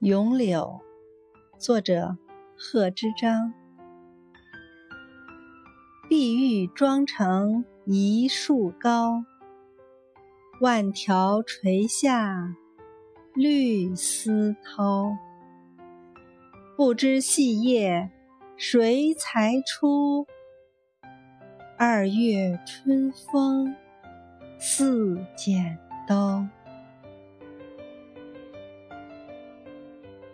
咏柳作者贺知章。碧玉妆成一树高万条垂下绿丝绦。不知细叶谁裁出？二月春风似剪刀